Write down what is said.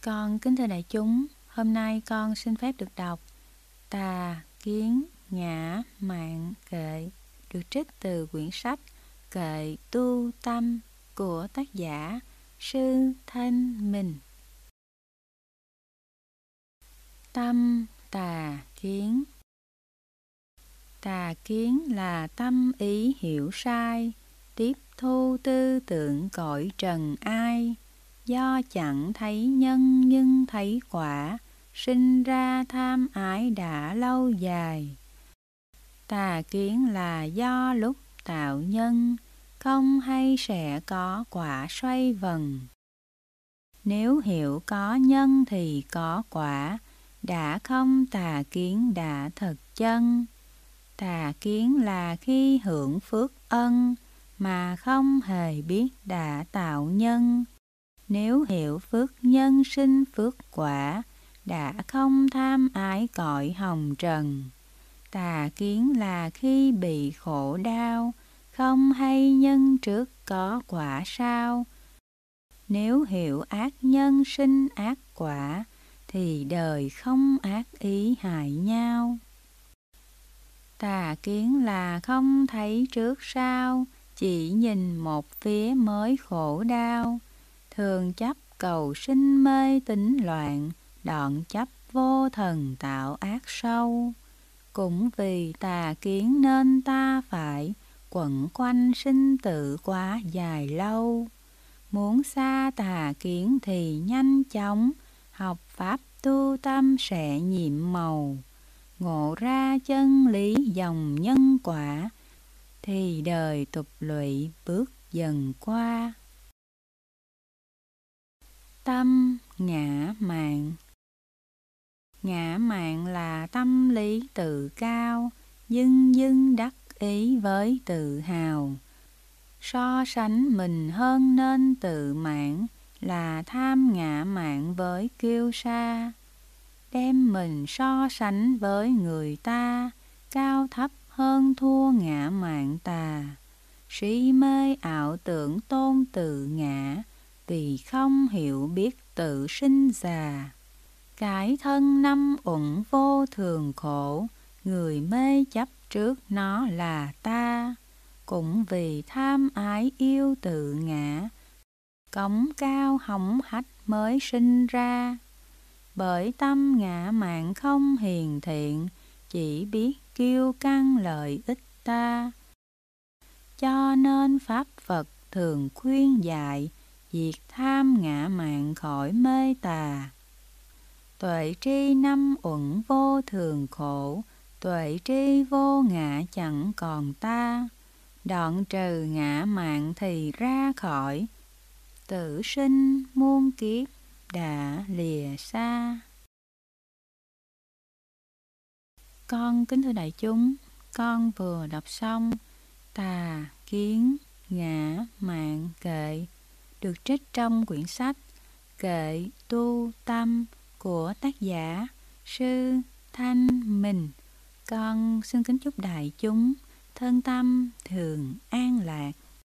Con kính thưa đại chúng, hôm nay con xin phép được đọc Tà, Kiến, nhã Mạng, Kệ được trích từ quyển sách Kệ Tu Tâm của tác giả Sư Thanh Minh. Tâm tà kiến Tà kiến là tâm ý hiểu sai, tiếp thu tư tưởng cõi trần ai, do chẳng thấy nhân nhưng thấy quả, sinh ra tham ái đã lâu dài. Tà kiến là do lúc tạo nhân, không hay sẽ có quả xoay vần. Nếu hiểu có nhân thì có quả, đã không tà kiến đã thật chân. Tà kiến là khi hưởng phước ân mà không hề biết đã tạo nhân. Nếu hiểu phước nhân sinh phước quả, đã không tham ái cõi hồng trần. Tà kiến là khi bị khổ đau, không hay nhân trước có quả sao. Nếu hiểu ác nhân sinh ác quả, thì đời không ác ý hại nhau. Tà kiến là không thấy trước sau, chỉ nhìn một phía mới khổ đau. Thường chấp cầu sinh mê tính loạn, đoạn chấp vô thần tạo ác sâu. Cũng vì tà kiến nên ta phải quẩn quanh sinh tử quá dài lâu. Muốn xa tà kiến thì nhanh chóng, học pháp tu tâm sẽ nhiệm màu. Ngộ ra chân lý dòng nhân quả, thì đời tục lụy bước dần qua. Tâm ngã mạn Ngã mạn là tâm lý tự cao, dưng dưng đắc ý với tự hào. So sánh mình hơn nên tự mãn là tham ngã mạn với kiêu sa. Đem mình so sánh với người ta, cao thấp hơn thua ngã mạn tà. Si mê ảo tưởng tôn tự ngã, vì không hiểu biết tự sinh già. Cái thân năm uẩn vô thường khổ, người mê chấp trước nó là ta. Cũng vì tham ái yêu tự ngã, cống cao hỏng hách mới sinh ra. Bởi tâm ngã mạng không hiền thiện, chỉ biết kiêu căng lợi ích ta. Cho nên Pháp Phật thường khuyên dạy, diệt tham ngã mạng khỏi mê tà. Tuệ tri năm uẩn vô thường khổ, tuệ tri vô ngã chẳng còn ta. Đoạn trừ ngã mạng thì ra khỏi, tử sinh muôn kiếp đã lìa xa. Con kính thưa đại chúng, con vừa đọc xong Tà, Kiến, Ngã, Mạng, Kệ được trích trong quyển sách Kệ Tu Tâm của tác giả Sư Thanh Mình. Con xin kính chúc đại chúng thân tâm thường an lạc.